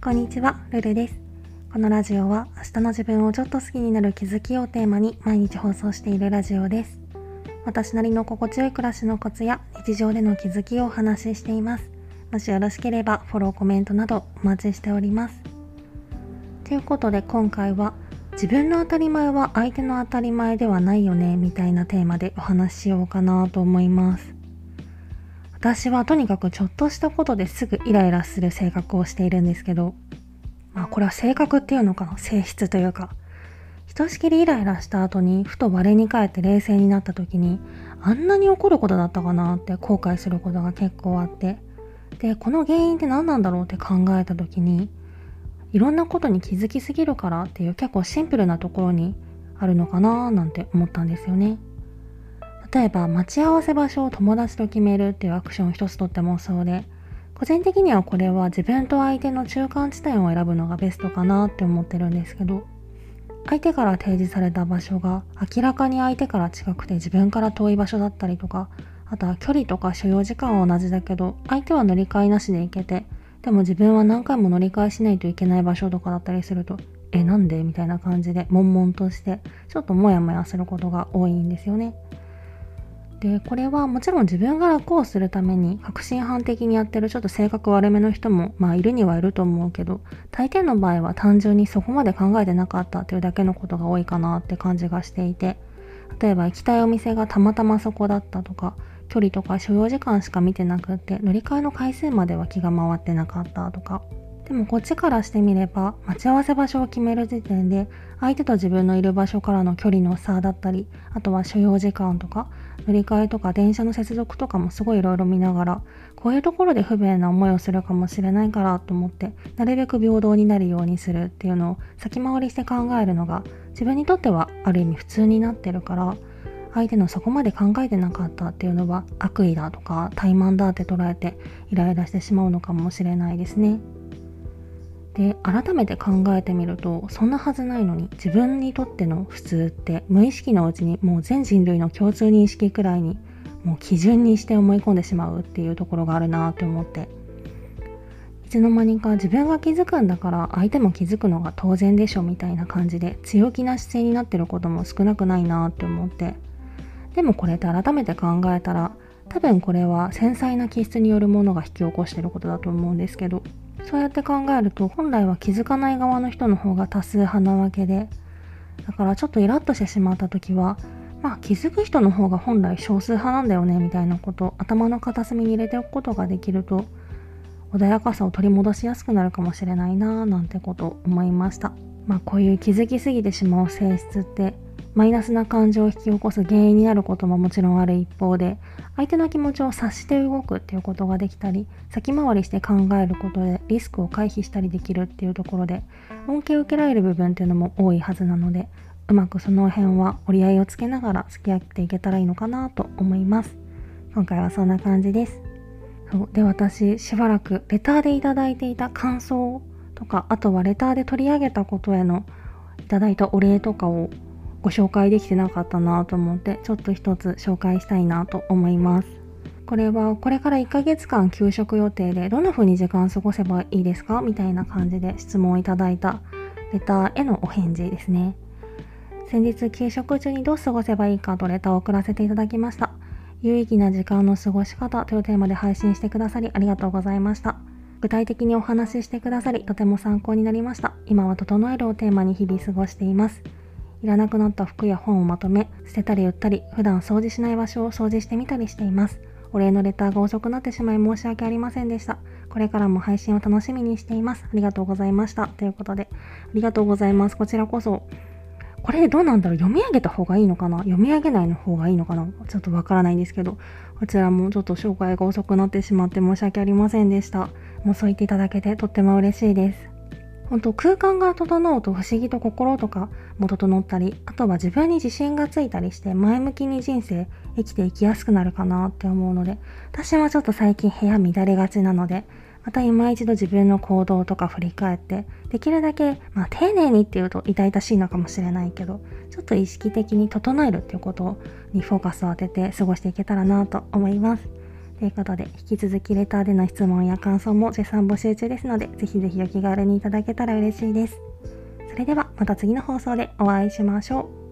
こんにちは、ルルです。このラジオは明日の自分をちょっと好きになる気づきをテーマに毎日放送しているラジオです。私なりの心地よい暮らしのコツや日常での気づきをお話ししています。もしよろしければフォロー、コメントなどお待ちしております。ということで今回は自分の当たり前は相手の当たり前ではないよねみたいなテーマでお話ししようかなと思います。私はとにかくちょっとしたことですぐイライラする性格をしているんですけど、まあこれは性格っていうのかな性質というか、ひとしきりイライラした後にふと我に返って冷静になった時に、あんなに怒ることだったかなって後悔することが結構あって、で、この原因って何なんだろうって考えた時に、いろんなことに気づきすぎるからっていう結構シンプルなところにあるのかななんて思ったんですよね。例えば待ち合わせ場所を友達と決めるっていうアクションを一つとってもそうで個人的にはこれは自分と相手の中間地点を選ぶのがベストかなって思ってるんですけど相手から提示された場所が明らかに相手から近くて自分から遠い場所だったりとかあとは距離とか所要時間は同じだけど相手は乗り換えなしで行けてでも自分は何回も乗り換えしないといけない場所とかだったりするとえなんで？みたいな感じで悶々としてちょっとモヤモヤすることが多いんですよね。でこれはもちろん自分が楽をするために確信犯的にやってるちょっと性格悪めの人もまあいるにはいると思うけど大抵の場合は単純にそこまで考えてなかったというだけのことが多いかなって感じがしていて例えば行きたいお店がたまたまそこだったとか距離とか所要時間しか見てなくって乗り換えの回数までは気が回ってなかったとか。でもこっちからしてみれば待ち合わせ場所を決める時点で相手と自分のいる場所からの距離の差だったりあとは所要時間とか乗り換えとか電車の接続とかもすごいいろいろ見ながらこういうところで不便な思いをするかもしれないからと思ってなるべく平等になるようにするっていうのを先回りして考えるのが自分にとってはある意味普通になってるから相手のそこまで考えてなかったっていうのは悪意だとか怠慢だって捉えてイライラしてしまうのかもしれないですね。で改めて考えてみるとそんなはずないのに自分にとっての普通って無意識のうちにもう全人類の共通認識くらいにもう基準にして思い込んでしまうっていうところがあるなって思って。いつの間にか自分が気づくんだから相手も気づくのが当然でしょみたいな感じで強気な姿勢になってることも少なくないなって思って。でもこれって改めて考えたら多分これは繊細な気質によるものが引き起こしてることだと思うんですけどそうやって考えると本来は気づかない側の人の方が多数派なわけでだからちょっとイラッとしてしまった時はまあ気づく人の方が本来少数派なんだよねみたいなこと頭の片隅に入れておくことができると穏やかさを取り戻しやすくなるかもしれないなぁなんてこと思いました。まあこういう気づきすぎてしまう性質ってマイナスな感情を引き起こす原因になることももちろんある一方で相手の気持ちを察して動くっていうことができたり先回りして考えることでリスクを回避したりできるっていうところで恩恵を受けられる部分っていうのも多いはずなのでうまくその辺は折り合いをつけながら付き合っていけたらいいのかなと思います。今回はそんな感じです。そうで私しばらくレターでいただいていた感想とかあとはレターで取り上げたことへのいただいたお礼とかをご紹介できてなかったなと思ってちょっと一つ紹介したいなと思います。これはこれから1ヶ月間休職予定でどんな風に時間過ごせばいいですか？みたいな感じで質問をいただいたレターへのお返事ですね。先日休職中にどう過ごせばいいか？とレターを送らせていただきました。有意義な時間の過ごし方というテーマで配信してくださりありがとうございました。具体的にお話ししてくださりとても参考になりました。今は整えるをテーマに日々過ごしています。いらなくなった服や本をまとめ、捨てたり売ったり、普段掃除しない場所を掃除してみたりしています。お礼のレターが遅くなってしまい申し訳ありませんでした。これからも配信を楽しみにしています。ありがとうございました。ということで、ありがとうございます。こちらこそ、これどうなんだろう？読み上げた方がいいのかな？読み上げないの方がいいのかな？ちょっとわからないんですけど、こちらもちょっと紹介が遅くなってしまって申し訳ありませんでした。もうそう言っていただけてとっても嬉しいです。本当空間が整うと不思議と心とかも整ったりあとは自分に自信がついたりして前向きに人生生きていきやすくなるかなって思うので私はちょっと最近部屋乱れがちなのでまた今一度自分の行動とか振り返ってできるだけ、まあ、丁寧にっていうと痛々しいのかもしれないけどちょっと意識的に整えるっていうことにフォーカスを当てて過ごしていけたらなと思います。ということで、引き続きレターでの質問や感想も絶賛募集中ですので、ぜひぜひお気軽にいただけたら嬉しいです。それではまた次の放送でお会いしましょう。